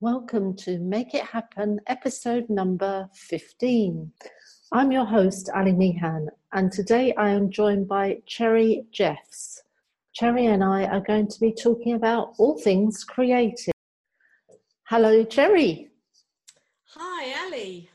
Welcome to Make It Happen, episode number 15. I'm your host, Ali Meehan, and today I am joined by Cherry Jeffs. Cherry and I are going to be talking about all things creative. Hello, Cherry. Hi, Ali.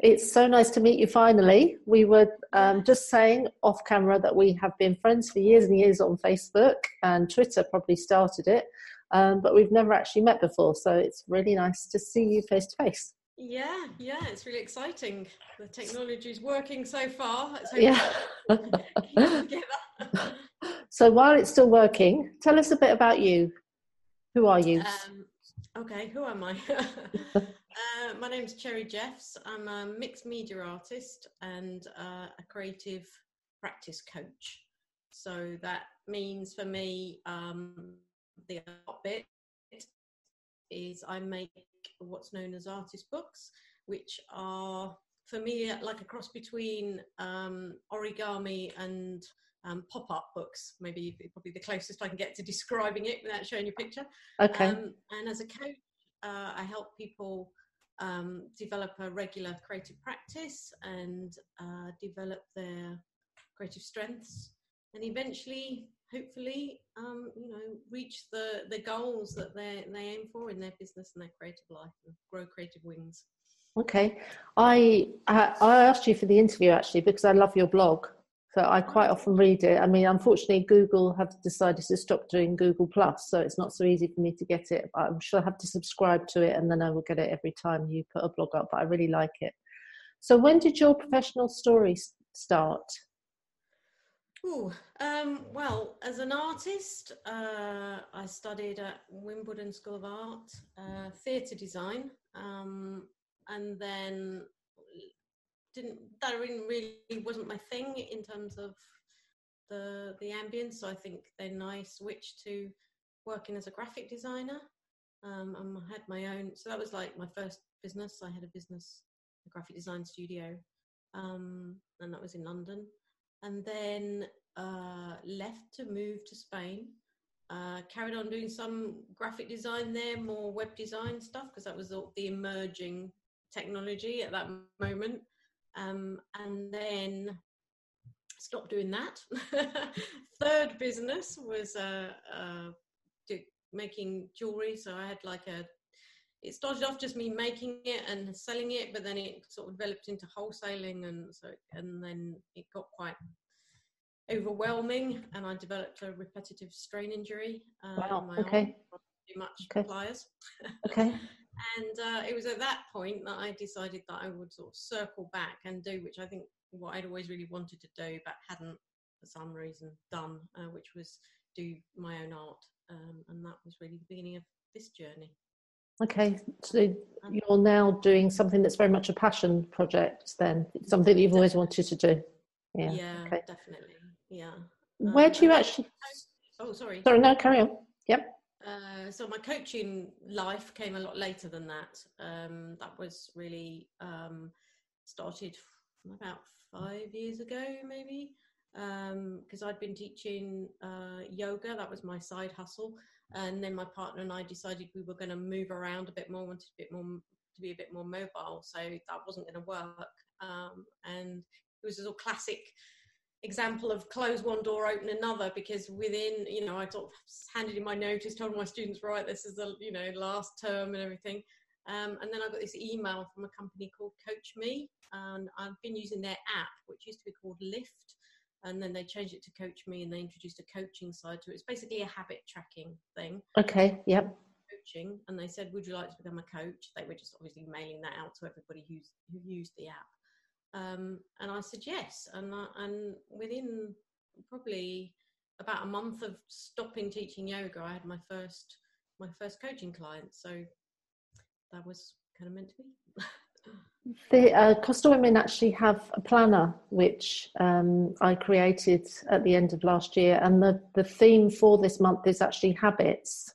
It's so nice to meet you finally. We were um, just saying off camera that we have been friends for years and years on Facebook, and Twitter probably started it um, but we've never actually met before. So it's really nice to see you face to face. Yeah, yeah, it's really exciting. The technology is working so far. yeah. so while it's still working, tell us a bit about you. Who are you? Um, okay, who am I? uh, my name's Cherry Jeffs. I'm a mixed media artist and uh, a creative practice coach. So that means for me, um, the art bit is I make what's known as artist books, which are for me like a cross between um, origami and um, pop-up books. Maybe probably the closest I can get to describing it without showing you a picture. Okay. Um, and as a coach, uh, I help people um, develop a regular creative practice and uh, develop their creative strengths, and eventually hopefully um, you know reach the the goals that they they aim for in their business and their creative life and grow creative wings. Okay. I i asked you for the interview actually because i love your blog so i quite often read it. I mean unfortunately google have decided to stop doing google plus so it's not so easy for me to get it i'm sure i have to subscribe to it and then i will get it every time you put a blog up but i really like it. So when did your professional story start Ooh, um, well, as an artist, uh, I studied at Wimbledon School of Art, uh, theatre design, um, and then didn't that really wasn't my thing in terms of the the ambience. So I think then I switched to working as a graphic designer. Um, and I had my own. So that was like my first business. I had a business, a graphic design studio, um, and that was in London and then uh, left to move to Spain. Uh, carried on doing some graphic design there, more web design stuff, because that was the, the, emerging technology at that moment. Um, and then stopped doing that. Third business was uh, uh, making jewelry. So I had like a it started off just me making it and selling it, but then it sort of developed into wholesaling, and so and then it got quite overwhelming, and I developed a repetitive strain injury. Uh, wow. okay. Too much okay. pliers. Okay. and uh, it was at that point that I decided that I would sort of circle back and do, which I think what I'd always really wanted to do, but hadn't for some reason done, uh, which was do my own art, um, and that was really the beginning of this journey. Okay, so you're now doing something that's very much a passion project, then something that you've always wanted to do. Yeah, yeah okay. definitely. Yeah. Where do you um, actually? Oh, sorry. Sorry, no, carry on. Yep. Uh, so my coaching life came a lot later than that. Um, that was really um, started about five years ago, maybe, Um, because um, I'd been teaching uh, yoga. That was my side hustle, and then my partner and I decided we were going to move around a bit more, wanted a bit more to be a bit more mobile. So that wasn't going to work, um, and it was a sort of classic example of close one door, open another, because within, you know, I sort of handed in my notice, told my students, right, this is the, you know, last term and everything. Um, and then I got this email from a company called Coach Me, and I've been using their app, which used to be called Lift, and then they changed it to Coach Me, and they introduced a coaching side to it. It's basically a habit tracking thing. Okay. Yep. Coaching, and they said, "Would you like to become a coach?" They were just obviously mailing that out to everybody who's who used the app. Um, and I said yes. And, I, and within probably about a month of stopping teaching yoga, I had my first my first coaching client. So that was kind of meant to be. the uh, Costa Women actually have a planner which um, I created at the end of last year, and the the theme for this month is actually habits.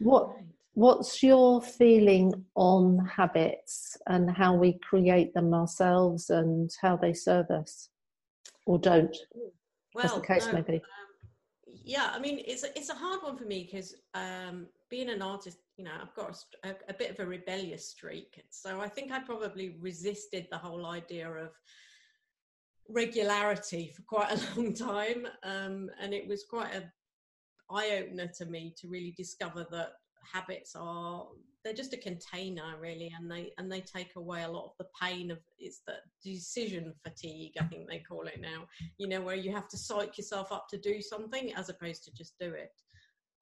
What. What's your feeling on habits and how we create them ourselves and how they serve us or don't, well, as the case no, may be? Um, yeah, I mean, it's a, it's a hard one for me because um, being an artist, you know, I've got a, a, bit of a rebellious streak. So I think I probably resisted the whole idea of regularity for quite a long time, um, and it was quite a eye opener to me to really discover that habits are they're just a container really and they and they take away a lot of the pain of it's the decision fatigue i think they call it now you know where you have to psych yourself up to do something as opposed to just do it.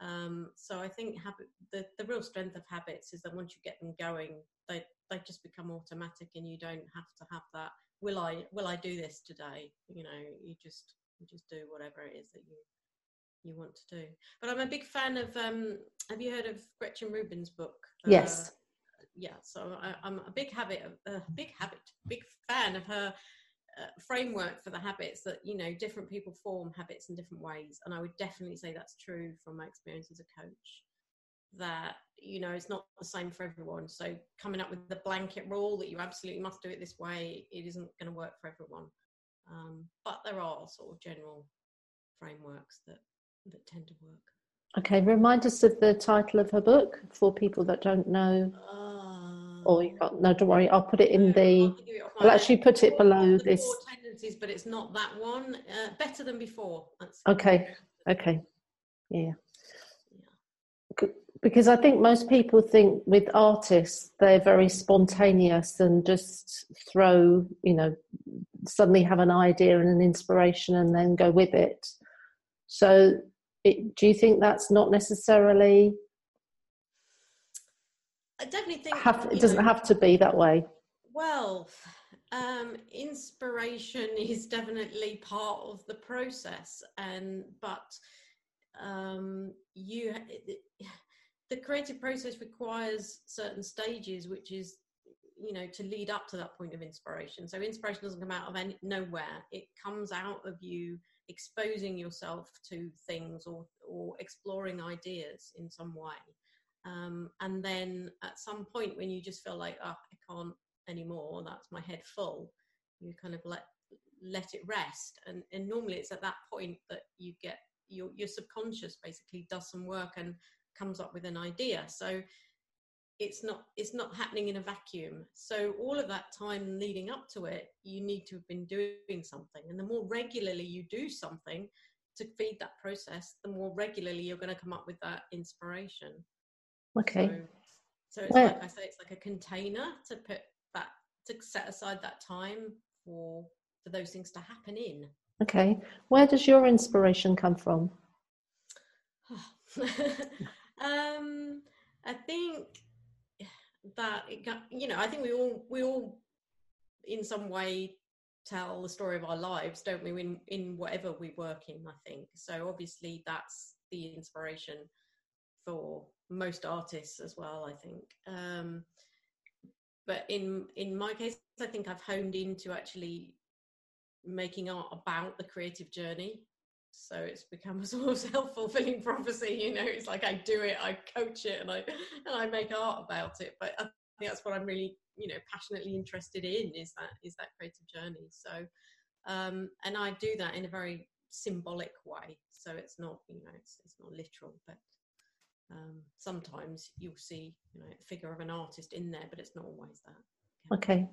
Um, so i think habit the, the real strength of habits is that once you get them going they they just become automatic and you don't have to have that will i will i do this today? You know you just you just do whatever it is that you you want to do. But I'm a big fan of. Um, have you heard of Gretchen Rubin's book? Yes. Uh, yeah. So I, am a big habit, a uh, big habit, big fan of her uh, framework for the habits that you know different people form habits in different ways, and I would definitely say that's true from my experience as a coach. That you know it's not the same for everyone. So coming up with the blanket rule that you absolutely must do it this way, it isn't going to work for everyone. Um, but there are sort of general frameworks that that tend to work. Okay, remind us of the title of her book for people that don't know. Uh, or you got no, don't worry. I'll put it in the. I'll actually put it below this. Tendencies, but it's not that one. Uh, better than before. That's okay. Okay. Yeah. yeah. Because I think most people think with artists they're very spontaneous and just throw, you know, suddenly have an idea and an inspiration and then go with it. So it, do you think that's not necessarily? I definitely think have, it doesn't know, have to be that way. Well, um, inspiration is definitely part of the process, and but um, you the creative process requires certain stages, which is you know to lead up to that point of inspiration. So inspiration doesn't come out of any, nowhere; it comes out of you exposing yourself to things or, or exploring ideas in some way. Um, and then at some point when you just feel like, oh, I can't anymore, that's my head full, you kind of let let it rest. And, and normally it's at that point that you get your your subconscious basically does some work and comes up with an idea. So it's not it's not happening in a vacuum. So all of that time leading up to it you need to have been doing something. And the more regularly you do something to feed that process the more regularly you're going to come up with that inspiration. Okay. so, so it's like i say it's like a container to put that to set aside that time for for those things to happen in. Okay. Where does your inspiration come from? Um i think that it you know i think we all we all in some way tell the story of our lives don't we in in whatever we work in i think. So obviously that's the inspiration for most artists as well i think. Um but in in my case i think i've honed into actually making art about the creative journey so it's become a sort of self-fulfilling prophecy you know it's like i do it i coach it and i and i make art about it. But i think that's what i'm really you know passionately interested in is that is that creative journey. So um and i do that in a very symbolic way. So it's not you know it's, it's not literal but um sometimes you'll see you know a figure of an artist in there but it's not always that. Okay.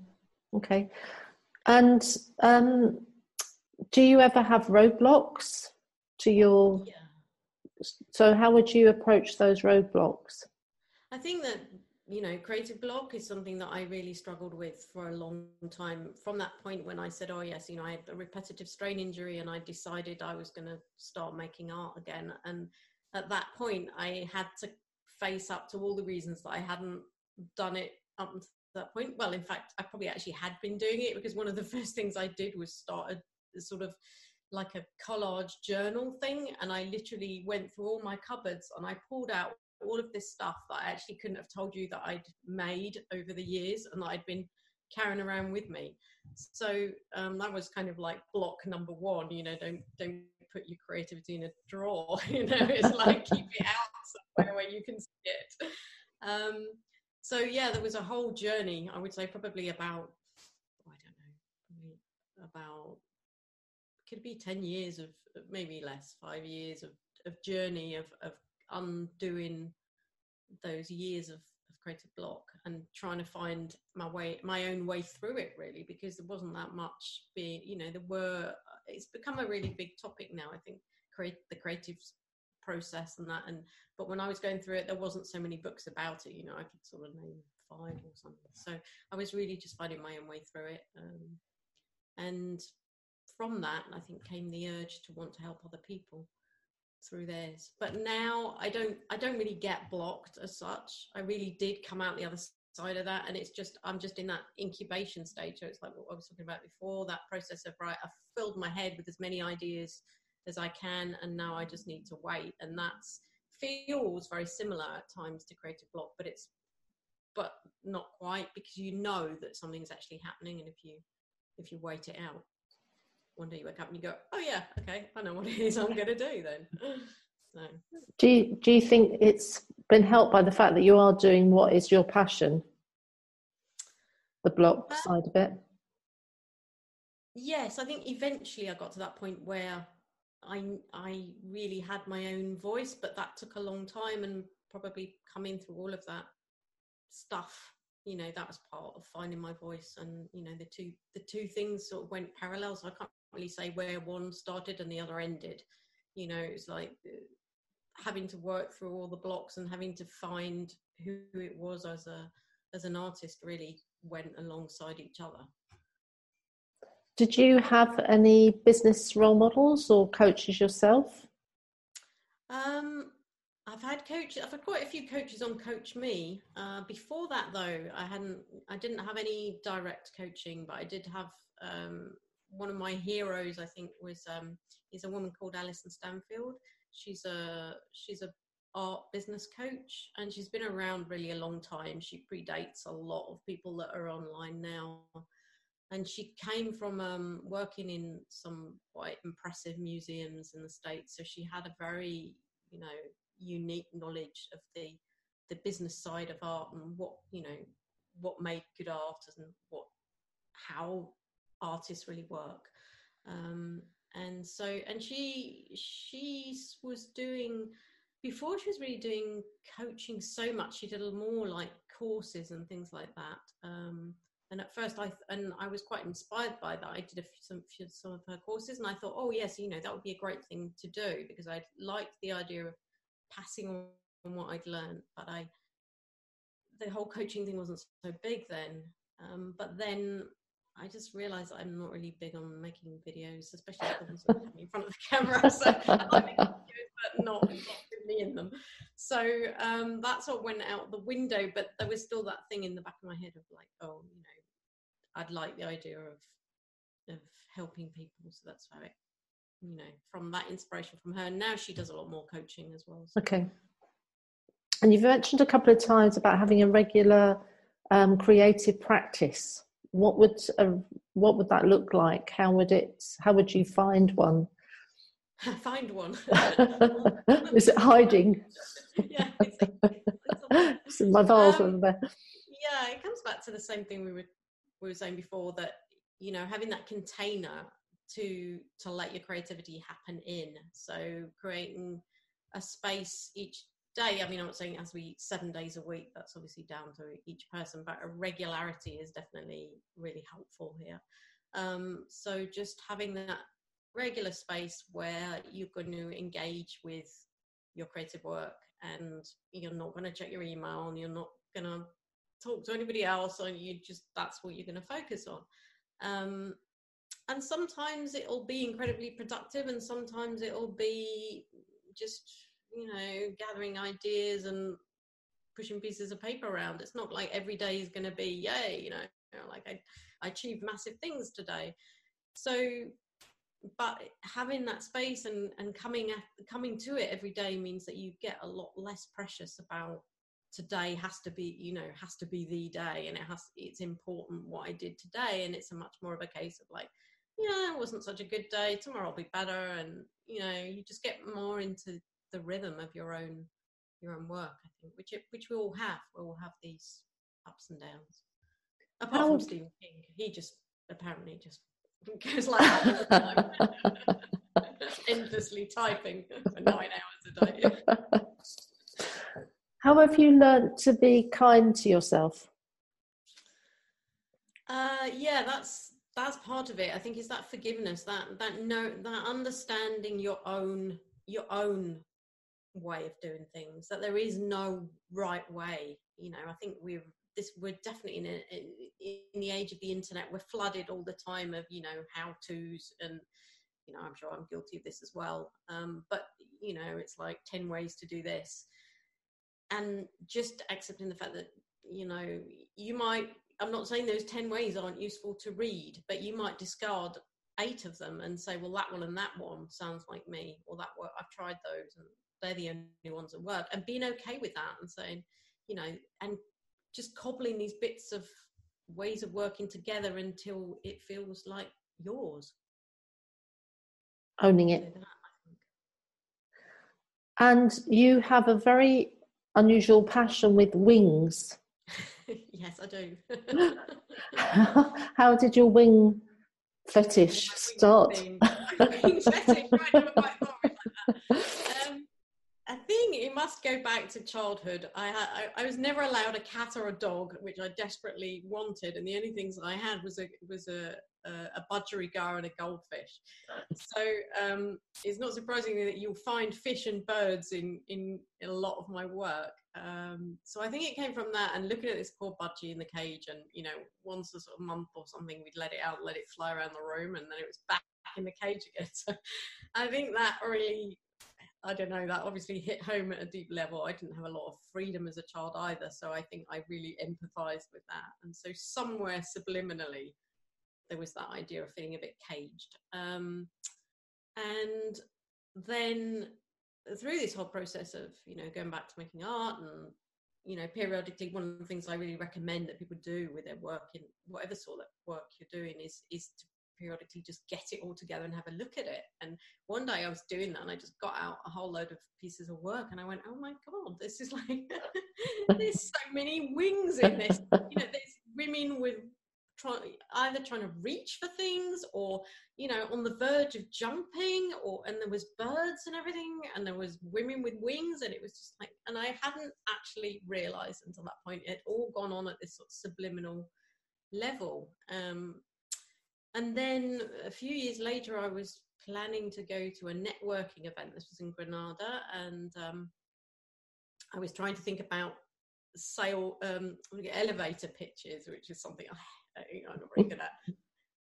Okay. And um do you ever have roadblocks to your yeah. so how would you approach those roadblocks? I think that you know creative block is something that i really struggled with for a long time. From that point when i said oh yes you know i had a repetitive strain injury and i decided i was going to start making art again. And at that point i had to face up to all the reasons that i hadn't done it up to that point. Well in fact i probably actually had been doing it because one of the first things i did was start a sort of like a collage journal thing and I literally went through all my cupboards and I pulled out all of this stuff that I actually couldn't have told you that I'd made over the years and that I'd been carrying around with me. So um, that was kind of like block number one. You know, don't don't put your creativity in a drawer. You know, it's like keep it out somewhere where you can see it. Um, so yeah, there was a whole journey. I would say probably about I don't know, about could be 10 years of maybe less five years of of journey of, of undoing those years of, of creative block and trying to find my way my own way through it really because there wasn't that much being you know there were it's become a really big topic now i think create the creative process and that and but when i was going through it there wasn't so many books about it you know i could sort of name five or something. So i was really just finding my own way through it um, and from that i think came the urge to want to help other people through theirs. But now i don't i don't really get blocked as such. I really did come out the other side of that and it's just i'm just in that incubation stage. So it's like what i was talking about before that process of right i've filled my head with as many ideas as i can and now i just need to wait. And that's feels very similar at times to creative block but it's but not quite because you know that something's actually happening and if you if you wait it out one day you wake up and you go oh yeah okay i know what it is i'm going to do then. So do you, do you think it's been helped by the fact that you are doing what is your passion? The block uh, side of it? Yes i think eventually i got to that point where i i really had my own voice but that took a long time and probably coming through all of that stuff you know that was part of finding my voice and you know the two the two things sort of went parallel so i can't really say where one started and the other ended you know it's like uh, having to work through all the blocks and having to find who it was as a as an artist really went alongside each other did you have any business role models or coaches yourself um I've had coaches. I've had quite a few coaches on Coach Me. Uh, before that, though, I hadn't. I didn't have any direct coaching, but I did have um, one of my heroes. I think was um, is a woman called Alyson Stanfield. She's a she's a art business coach, and she's been around really a long time. She predates a lot of people that are online now. And she came from um, working in some quite impressive museums in the States. So she had a very, you know, unique knowledge of the the business side of art and what you know what made good art and what how artists really work. Um, and so and she she was doing before she was really doing coaching so much she did a more like courses and things like that. Um, and at first i and i was quite inspired by that. I did a, some some of her courses and i thought oh yes you know that would be a great thing to do because i liked the idea of passing on what I'd learned, but I the whole coaching thing wasn't so big then. Um, but then I just realised I'm not really big on making videos, especially in front of the camera. So I make videos, but not, not me in them. So um, that sort of went out the window. But there was still that thing in the back of my head of like, oh, you know, I'd like the idea of of helping people. So that's how it you know from that inspiration from her now she does a lot more coaching as well so. okay and you've mentioned a couple of times about having a regular um, creative practice what would a, what would that look like? How would it how would you find one? Find one. Is it hiding? Yeah it's, it's, it's in my vase um, yeah it comes back to the same thing we were we were saying before that you know having that container to to let your creativity happen in. So creating a space each day i mean i'm not saying it has to be seven days a week that's obviously down to each person but a regularity is definitely really helpful here. Um, so just having that regular space where you're going to engage with your creative work and you're not going to check your email and you're not going to talk to anybody else and you just that's what you're going to focus on. Um, and sometimes it'll be incredibly productive and sometimes it'll be just you know gathering ideas and pushing pieces of paper around it's not like every day is going to be yay you know, like I, I achieved massive things today so but having that space and and coming coming to it every day means that you get a lot less precious about today has to be you know has to be the day and it has it's important what i did today and it's a much more of a case of like yeah, it wasn't such a good day. Tomorrow I'll be better, and you know, you just get more into the rhythm of your own your own work. I think, which it, which we all have. We all have these ups and downs. Apart from Stephen King, he just apparently just goes like that. endlessly typing for nine hours a day. How have you learnt to be kind to yourself? Uh, yeah, that's that's part of it. I think is that forgiveness, that that no, that understanding your own your own way of doing things. That there is no right way. You know, I think we're this we're definitely in a, in the age of the internet. We're flooded all the time of you know how tos and you know I'm sure I'm guilty of this as well. Um, but you know, it's like ten ways to do this, and just accepting the fact that you know you might I'm not saying those 10 ways aren't useful to read, but you might discard eight of them and say, well, that one and that one sounds like me, or that work, I've tried those and they're the only ones at work. And being okay with that and saying, you know, and just cobbling these bits of ways of working together until it feels like yours. Owning it. and you have a very unusual passion with wings. yes, I do. How did your wing fetish start? I it must go back to childhood. I, I, I was never allowed a cat or a dog, which I desperately wanted, and the only things I had was a was a a, a budgerigar and a goldfish. So um, it's not surprising that you'll find fish and birds in in, in a lot of my work. Um, so I think it came from that and looking at this poor budgie in the cage, and you know, once a sort of month or something, we'd let it out, let it fly around the room, and then it was back in the cage again. So I think that really I don't know, that obviously hit home at a deep level. I didn't have a lot of freedom as a child either. So I think I really empathized with that. And so somewhere subliminally, there was that idea of feeling a bit caged. Um, and then through this whole process of, you know, going back to making art and, you know, periodically, one of the things I really recommend that people do with their work in whatever sort of work you're doing is, is to periodically just get it all together and have a look at it. And one day I was doing that and I just got out a whole load of pieces of work and I went, oh my God, this is like, there's so many wings in this. You know, there's women with try, either trying to reach for things or, you know, on the verge of jumping or, and there was birds and everything and there was women with wings and it was just like, and I hadn't actually realized until that point, it had all gone on at this sort of subliminal level. Um, and then a few years later, I was planning to go to a networking event. This was in Granada, and um, I was trying to think about sale um, elevator pitches, which is something I, I'm not very good at.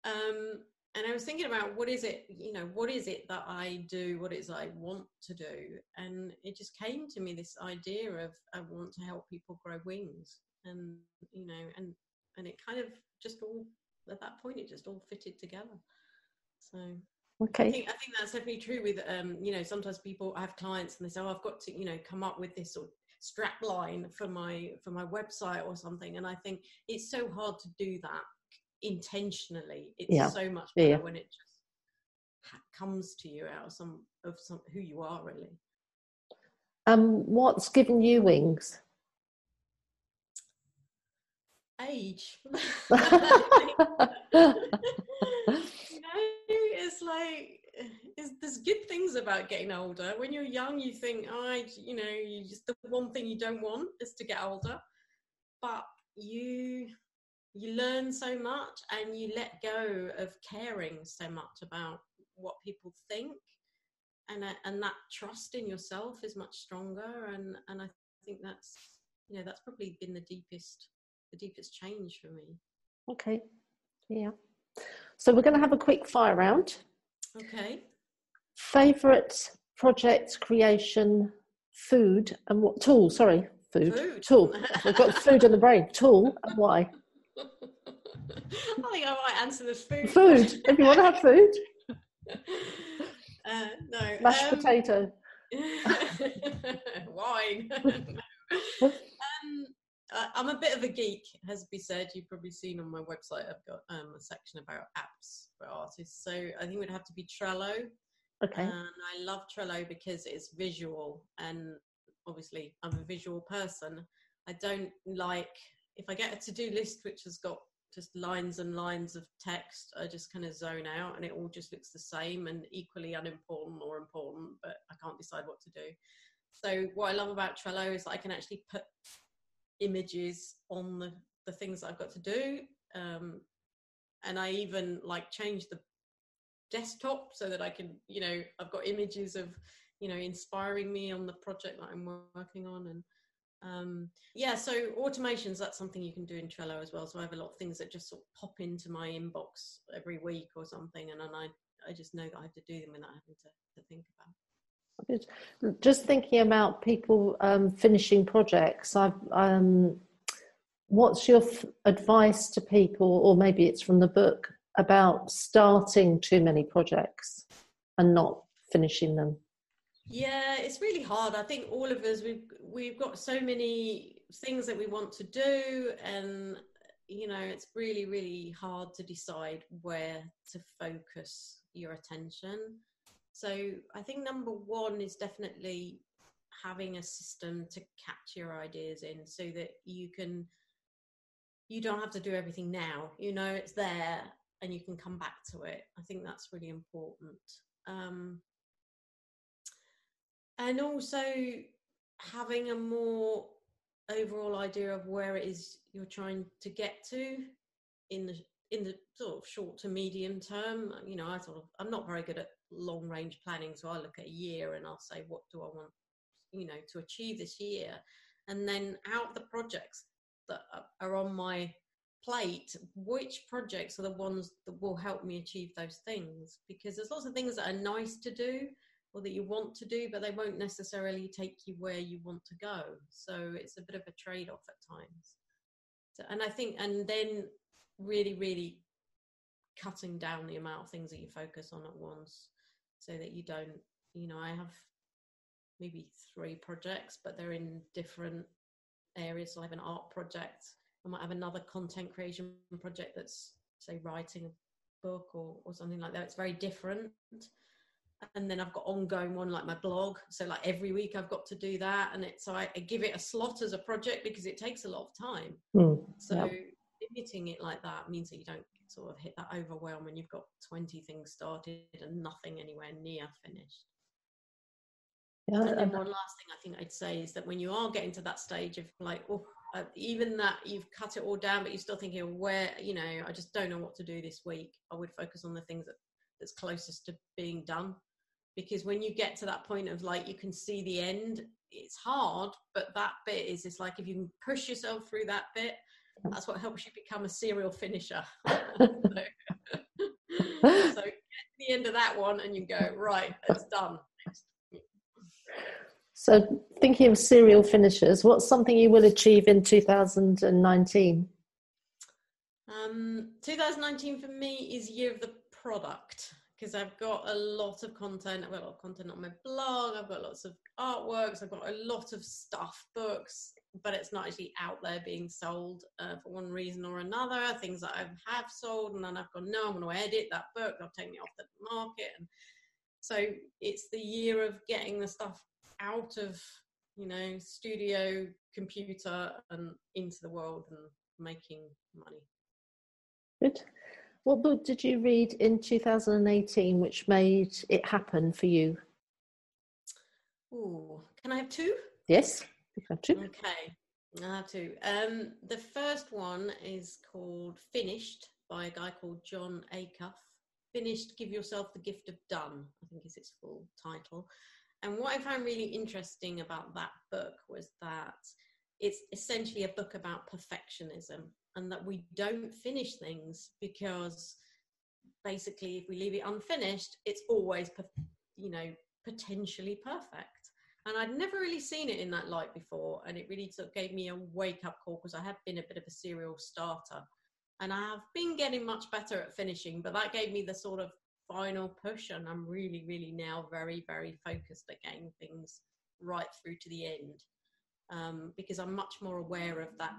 Um, and I was thinking about what is it, you know, what is it that I do, what is I want to do, and it just came to me this idea of I want to help people grow wings, and you know, and and it kind of just all at that point it just all fitted together. So okay. I think, I think that's definitely true with um you know sometimes people I have clients and they say oh I've got to you know come up with this sort of strap line for my for my website or something. And I think it's so hard to do that intentionally. It's yeah. so much better yeah. when it just comes to you out of some of some who you are really. Um what's given you wings age. you know, it's like it's, there's good things about getting older. When you're young, you think, oh, I, you know, you just the one thing you don't want is to get older, but you you learn so much and you let go of caring so much about what people think and uh, and that trust in yourself is much stronger and and I think that's you know that's probably been the deepest the deepest change for me. Okay. Yeah. So we're going to have a quick fire round. Okay. Favorite project creation food and what tool? Sorry, food. Food. Tool. I've got food in the brain. Tool and why? I think I might answer the food. Food. if you want to have food. Uh, no. Mashed um, potato. Wine. Um, I'm a bit of a geek, has be said. You've probably seen on my website, I've got um, a section about apps for artists. So I think it would have to be Trello. Okay. And I love Trello because it's visual, and obviously I'm a visual person. I don't like if I get a to-do list which has got just lines and lines of text, I just kind of zone out and it all just looks the same and equally unimportant or important, but I can't decide what to do. So what I love about Trello is that I can actually put images on the, the things I've got to do. Um, and I even like change the desktop so that I can, you know, I've got images of, you know, inspiring me on the project that I'm working on. And um, yeah, so automations, that's something you can do in Trello as well. So I have a lot of things that just sort of pop into my inbox every week or something. And then I, I just know that I have to do them without having to, to think about. Good. Just thinking about people um, finishing projects, I've um, what's your f- advice to people, or maybe it's from the book, about starting too many projects and not finishing them? Yeah, it's really hard. I think all of us we've we've got so many things that we want to do and you know, it's really really hard to decide where to focus your attention. So, I think number 1 is definitely having a system to capture your ideas in so that you can you don't have to do everything now. You know, it's there and you can come back to it. I think that's really important. Um, and also having a more overall idea of where it is you're trying to get to in the in the sort of short to medium term you know i sort of i'm not very good at long range planning so i look at a year and i'll say what do i want you know to achieve this year? And then out of the projects that are on my plate which projects are the ones that will help me achieve those things? Because there's lots of things that are nice to do or that you want to do but they won't necessarily take you where you want to go. So it's a bit of a trade off at times. So, and i think and then really really cutting down the amount of things that you focus on at once so that you don't you know i have maybe three projects but they're in different areas so i have an art project I might have another content creation project that's say writing a book or, or something like that. It's very different. And then I've got ongoing one like my blog. So like every week I've got to do that. And it's so I, I give it a slot as a project because it takes a lot of time. Mm, so yep. Limiting it like that means that you don't sort of hit that overwhelm when you've got 20 things started and nothing anywhere near finished. Yeah, and then one last thing I think I'd say is that when you are getting to that stage of like, oh, uh, even that you've cut it all down, but you're still thinking, where, you know, I just don't know what to do this week. I would focus on the things that that's closest to being done. Because when you get to that point of like, you can see the end, it's hard, but that bit is, it's like if you can push yourself through that bit, that's what helps you become a serial finisher. so, so get to the end of that one and you go, right, it's done. So, thinking of serial finishers, what's something you will achieve in 2019? Um, 2019 for me is year of the product because I've got a lot of content. I've got a lot of content on my blog. I've got lots of artworks. I've got a lot of stuff, books, but it's not actually out there being sold uh, for one reason or another. Things that I have sold, and then I've gone, no, I'm going to edit that book. I've taken it off the market, and so it's the year of getting the stuff out of you know studio computer and into the world and making money good what book did you read in 2018 which made it happen for you? Oh can i have two? Yes you have two. Okay i have two. Um the first one is called finished by a guy called Jon Acuff. Finished give yourself the gift of done i think is its full title. And what I found really interesting about that book was that it's essentially a book about perfectionism and that we don't finish things because basically if we leave it unfinished it's always you know potentially perfect. And i'd never really seen it in that light before and it really sort of gave me a wake up call because i have been a bit of a serial starter. And i have been getting much better at finishing but that gave me the sort of final push and i'm really really now very very focused at getting things right through to the end um, because i'm much more aware of that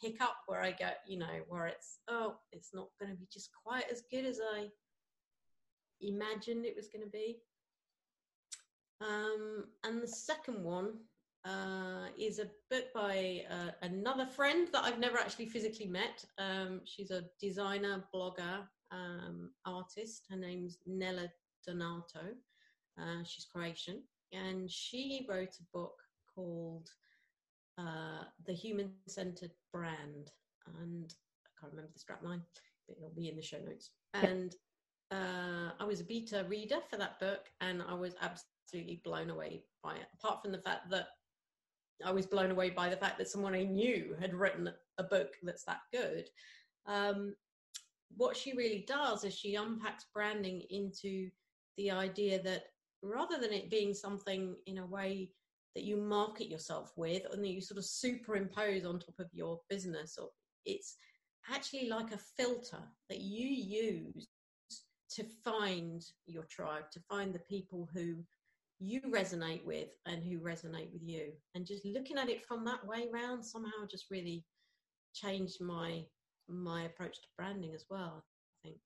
hiccup where i get you know where it's oh it's not going to be just quite as good as i imagined it was going to be um, and the second one uh, is a book by uh, another friend that I've never actually physically met. Um, she's a designer, blogger, um, artist. Her name's Nela Dunato. Uh, she's Croatian, and she wrote a book called uh, The Human Centered Brand. And I can't remember the strapline, but it'll be in the show notes. And uh, I was a beta reader for that book, and I was absolutely blown away by it. Apart from the fact that I was blown away by the fact that someone I knew had written a book that's that good. Um, what she really does is she unpacks branding into the idea that rather than it being something in a way that you market yourself with and that you sort of superimpose on top of your business or it's actually like a filter that you use to find your tribe to find the people who you resonate with and who resonate with you. And just looking at it from that way round somehow just really changed my my approach to branding as well i think.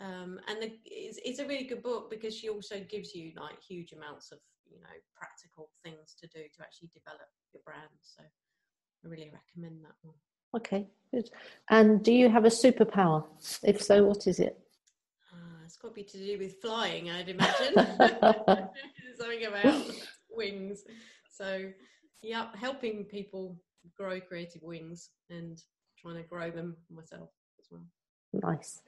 Um, and the, it's, it's a really good book because she also gives you like huge amounts of you know practical things to do to actually develop your brand. So i really recommend that one. Okay good. And do you have a superpower? If so what is it? Uh, it's got to be to do with flying i'd imagine. Something about wings. So yeah helping people grow creative wings and trying to grow them myself as well. Nice.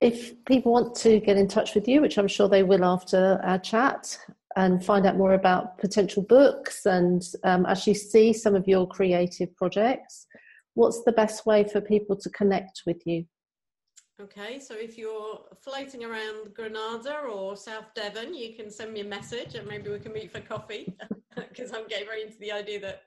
If people want to get in touch with you, which I'm sure they will after our chat, and find out more about potential books and um, actually see some of your creative projects, what's the best way for people to connect with you? Okay, so if you're floating around Granada or South Devon, you can send me a message and maybe we can meet for coffee because I'm getting very into the idea that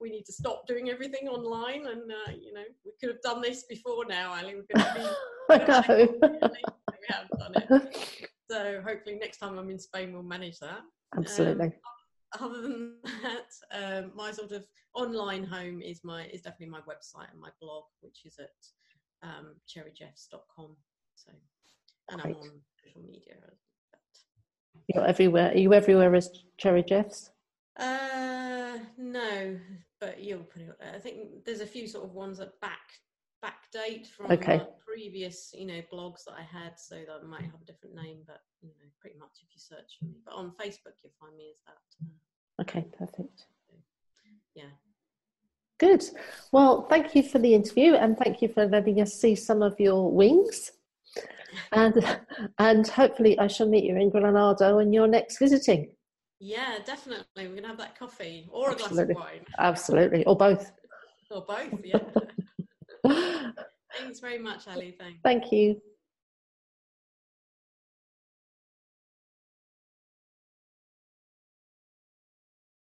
we need to stop doing everything online and uh, you know we could have done this before now ali we could have been I know. we have done it so hopefully next time i'm in spain we'll manage that. Absolutely. Um, other than that um, my sort of online home is my is definitely my website and my blog which is at um, cherryjeffs.com so and Great. i'm on social media you're everywhere are you everywhere as cherry jeffs uh, no, but you'll put it. I think there's a few sort of ones that back backdate from okay. previous, you know, blogs that I had, so that I might have a different name, but you know, pretty much if you search for me. But on Facebook, you'll find me as that. Uh, okay, perfect. Yeah. Good. Well, thank you for the interview, and thank you for letting us see some of your wings. and and hopefully, I shall meet you in Granada when you're next visiting. Yeah, definitely. We're going to have that coffee or Absolutely. a glass of wine. Absolutely. Or both. or both, yeah. Thanks very much, Ali. Thanks. Thank you.